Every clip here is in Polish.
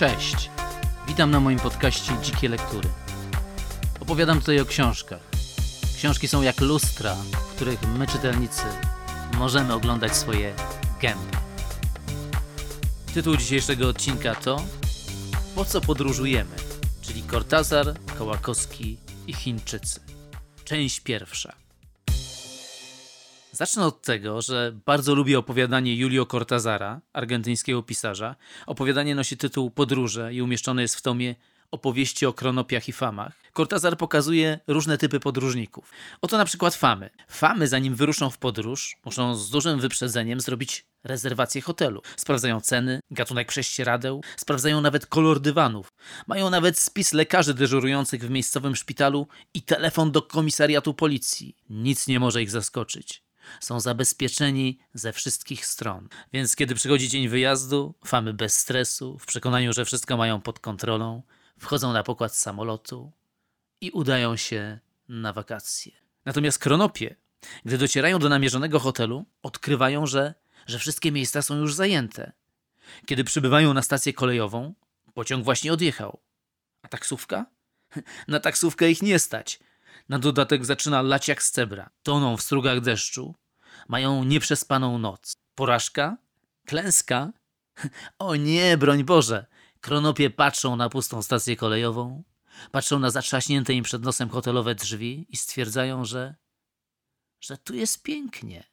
Cześć. Witam na moim podcaście Dzikie Lektury. Opowiadam tutaj o książkach. Książki są jak lustra, w których my, czytelnicy, możemy oglądać swoje gęby. Tytuł dzisiejszego odcinka to Po co podróżujemy? Czyli Kortazar, Kołakowski i Chińczycy. Część pierwsza. Zacznę od tego, że bardzo lubię opowiadanie Julio Cortazara, argentyńskiego pisarza. Opowiadanie nosi tytuł Podróże i umieszczone jest w tomie Opowieści o kronopiach i famach. Cortazar pokazuje różne typy podróżników. Oto na przykład famy. Famy, zanim wyruszą w podróż, muszą z dużym wyprzedzeniem zrobić rezerwację hotelu. Sprawdzają ceny, gatunek prześcieradeł, sprawdzają nawet kolor dywanów. Mają nawet spis lekarzy dyżurujących w miejscowym szpitalu i telefon do komisariatu policji. Nic nie może ich zaskoczyć są zabezpieczeni ze wszystkich stron. Więc kiedy przychodzi dzień wyjazdu, famy bez stresu, w przekonaniu, że wszystko mają pod kontrolą, wchodzą na pokład samolotu i udają się na wakacje. Natomiast kronopie, gdy docierają do namierzonego hotelu, odkrywają, że, że wszystkie miejsca są już zajęte. Kiedy przybywają na stację kolejową, pociąg właśnie odjechał. A taksówka? Na taksówkę ich nie stać. Na dodatek zaczyna lać jak z cebra. Toną w strugach deszczu. Mają nieprzespaną noc. Porażka? Klęska? O nie, broń Boże! Kronopie patrzą na pustą stację kolejową, patrzą na zatrzaśnięte im przed nosem hotelowe drzwi i stwierdzają, że, że tu jest pięknie.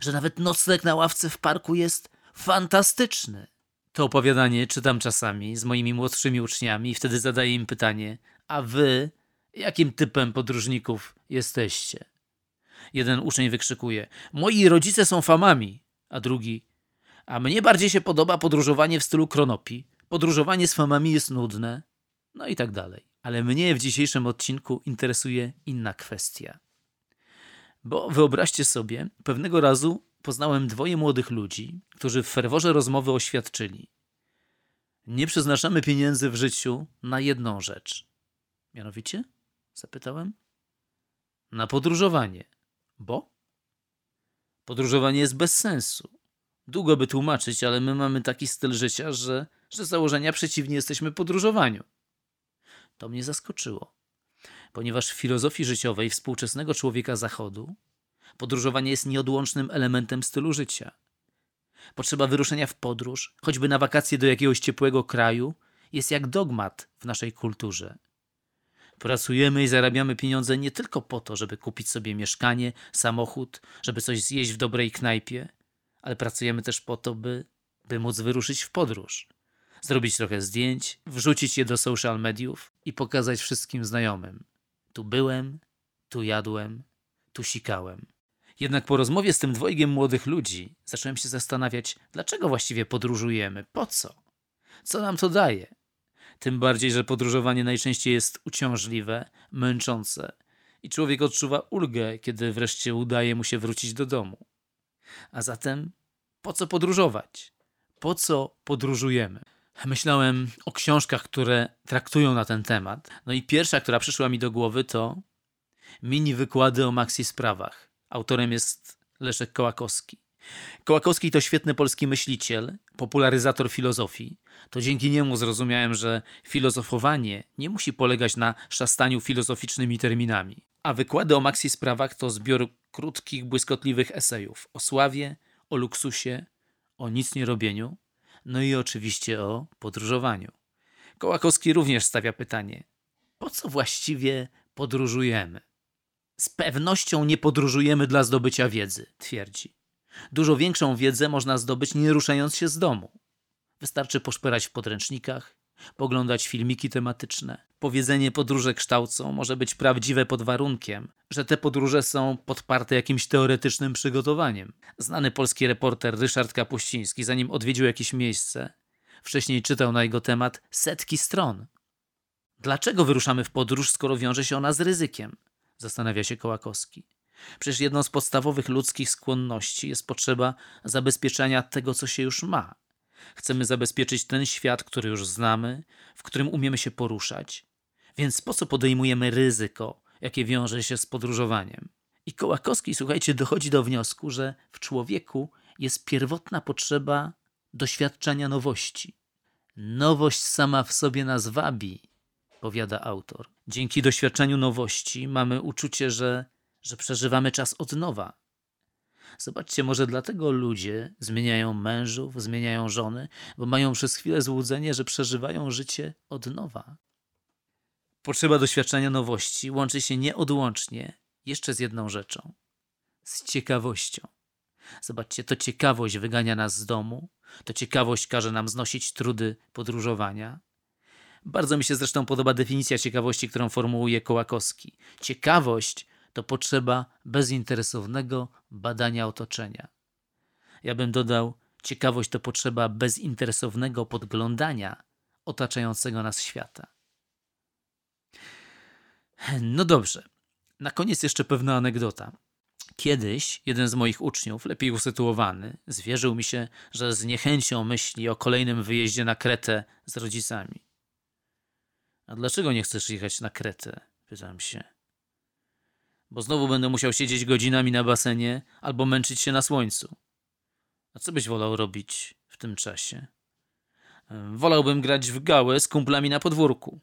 Że nawet nocleg na ławce w parku jest fantastyczny. To opowiadanie czytam czasami z moimi młodszymi uczniami i wtedy zadaję im pytanie: A wy Jakim typem podróżników jesteście? Jeden uczeń wykrzykuje: Moi rodzice są famami, a drugi: A mnie bardziej się podoba podróżowanie w stylu kronopi. Podróżowanie z famami jest nudne. No i tak dalej. Ale mnie w dzisiejszym odcinku interesuje inna kwestia. Bo wyobraźcie sobie, pewnego razu poznałem dwoje młodych ludzi, którzy w ferworze rozmowy oświadczyli: Nie przeznaczamy pieniędzy w życiu na jedną rzecz. Mianowicie? Zapytałem. Na podróżowanie. Bo? Podróżowanie jest bez sensu. Długo by tłumaczyć, ale my mamy taki styl życia, że, że z założenia przeciwnie jesteśmy podróżowaniu. To mnie zaskoczyło, ponieważ w filozofii życiowej współczesnego człowieka Zachodu podróżowanie jest nieodłącznym elementem stylu życia. Potrzeba wyruszenia w podróż, choćby na wakacje do jakiegoś ciepłego kraju, jest jak dogmat w naszej kulturze. Pracujemy i zarabiamy pieniądze nie tylko po to, żeby kupić sobie mieszkanie, samochód, żeby coś zjeść w dobrej knajpie, ale pracujemy też po to, by, by móc wyruszyć w podróż. Zrobić trochę zdjęć, wrzucić je do social mediów i pokazać wszystkim znajomym. Tu byłem, tu jadłem, tu sikałem. Jednak po rozmowie z tym dwojgiem młodych ludzi zacząłem się zastanawiać, dlaczego właściwie podróżujemy, po co? Co nam to daje? Tym bardziej, że podróżowanie najczęściej jest uciążliwe, męczące i człowiek odczuwa ulgę, kiedy wreszcie udaje mu się wrócić do domu. A zatem po co podróżować? Po co podróżujemy? Myślałem o książkach, które traktują na ten temat. No i pierwsza, która przyszła mi do głowy, to mini wykłady o maxi sprawach. Autorem jest Leszek Kołakowski. Kołakowski to świetny polski myśliciel, popularyzator filozofii. To dzięki niemu zrozumiałem, że filozofowanie nie musi polegać na szastaniu filozoficznymi terminami. A wykłady o maxi sprawach to zbiór krótkich, błyskotliwych esejów o sławie, o luksusie, o nic nie robieniu, no i oczywiście o podróżowaniu. Kołakowski również stawia pytanie: po co właściwie podróżujemy? Z pewnością nie podróżujemy dla zdobycia wiedzy, twierdzi. Dużo większą wiedzę można zdobyć nie ruszając się z domu. Wystarczy poszperać w podręcznikach, poglądać filmiki tematyczne. Powiedzenie podróże kształcą może być prawdziwe pod warunkiem, że te podróże są podparte jakimś teoretycznym przygotowaniem. Znany polski reporter Ryszard Kapuściński, zanim odwiedził jakieś miejsce, wcześniej czytał na jego temat setki stron. Dlaczego wyruszamy w podróż, skoro wiąże się ona z ryzykiem? Zastanawia się Kołakowski. Przecież jedną z podstawowych ludzkich skłonności jest potrzeba zabezpieczenia tego, co się już ma. Chcemy zabezpieczyć ten świat, który już znamy, w którym umiemy się poruszać. Więc po co podejmujemy ryzyko, jakie wiąże się z podróżowaniem? I Kołakowski, słuchajcie, dochodzi do wniosku, że w człowieku jest pierwotna potrzeba doświadczenia nowości. Nowość sama w sobie nas wabi, powiada autor. Dzięki doświadczeniu nowości mamy uczucie, że, że przeżywamy czas od nowa. Zobaczcie, może dlatego ludzie zmieniają mężów, zmieniają żony, bo mają przez chwilę złudzenie, że przeżywają życie od nowa. Potrzeba doświadczenia nowości łączy się nieodłącznie jeszcze z jedną rzeczą z ciekawością. Zobaczcie, to ciekawość wygania nas z domu, to ciekawość każe nam znosić trudy podróżowania. Bardzo mi się zresztą podoba definicja ciekawości, którą formułuje Kołakowski. Ciekawość to potrzeba bezinteresownego badania otoczenia. Ja bym dodał, ciekawość to potrzeba bezinteresownego podglądania otaczającego nas świata. No dobrze. Na koniec jeszcze pewna anegdota. Kiedyś jeden z moich uczniów, lepiej usytuowany, zwierzył mi się, że z niechęcią myśli o kolejnym wyjeździe na Kretę z rodzicami. A dlaczego nie chcesz jechać na Kretę? Pytam się. Bo znowu będę musiał siedzieć godzinami na basenie albo męczyć się na słońcu. A co byś wolał robić w tym czasie? Wolałbym grać w gałę z kumplami na podwórku.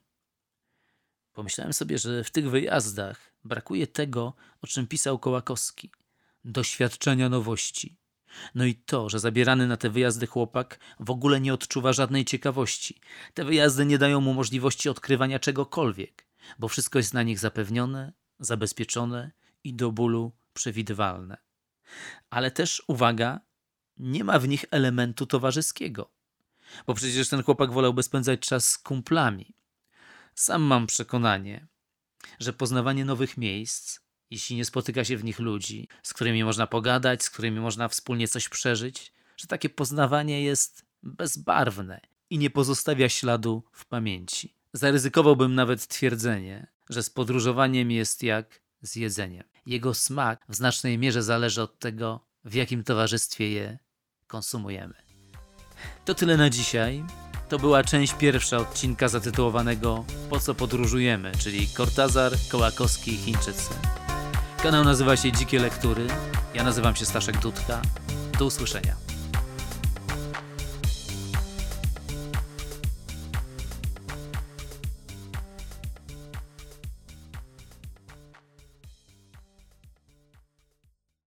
Pomyślałem sobie, że w tych wyjazdach brakuje tego, o czym pisał Kołakowski doświadczenia nowości. No i to, że zabierany na te wyjazdy chłopak w ogóle nie odczuwa żadnej ciekawości. Te wyjazdy nie dają mu możliwości odkrywania czegokolwiek, bo wszystko jest na nich zapewnione, zabezpieczone i do bólu przewidywalne. Ale też, uwaga, nie ma w nich elementu towarzyskiego. Bo przecież ten chłopak wolałby spędzać czas z kumplami, sam mam przekonanie, że poznawanie nowych miejsc, jeśli nie spotyka się w nich ludzi, z którymi można pogadać, z którymi można wspólnie coś przeżyć, że takie poznawanie jest bezbarwne i nie pozostawia śladu w pamięci. Zaryzykowałbym nawet twierdzenie, że z podróżowaniem jest jak z jedzeniem. Jego smak w znacznej mierze zależy od tego, w jakim towarzystwie je konsumujemy. To tyle na dzisiaj. To była część pierwsza odcinka zatytułowanego Po co podróżujemy, czyli Kortazar, Kołakowski i Chińczycy. Kanał nazywa się Dzikie Lektury. Ja nazywam się Staszek Dudka. Do usłyszenia.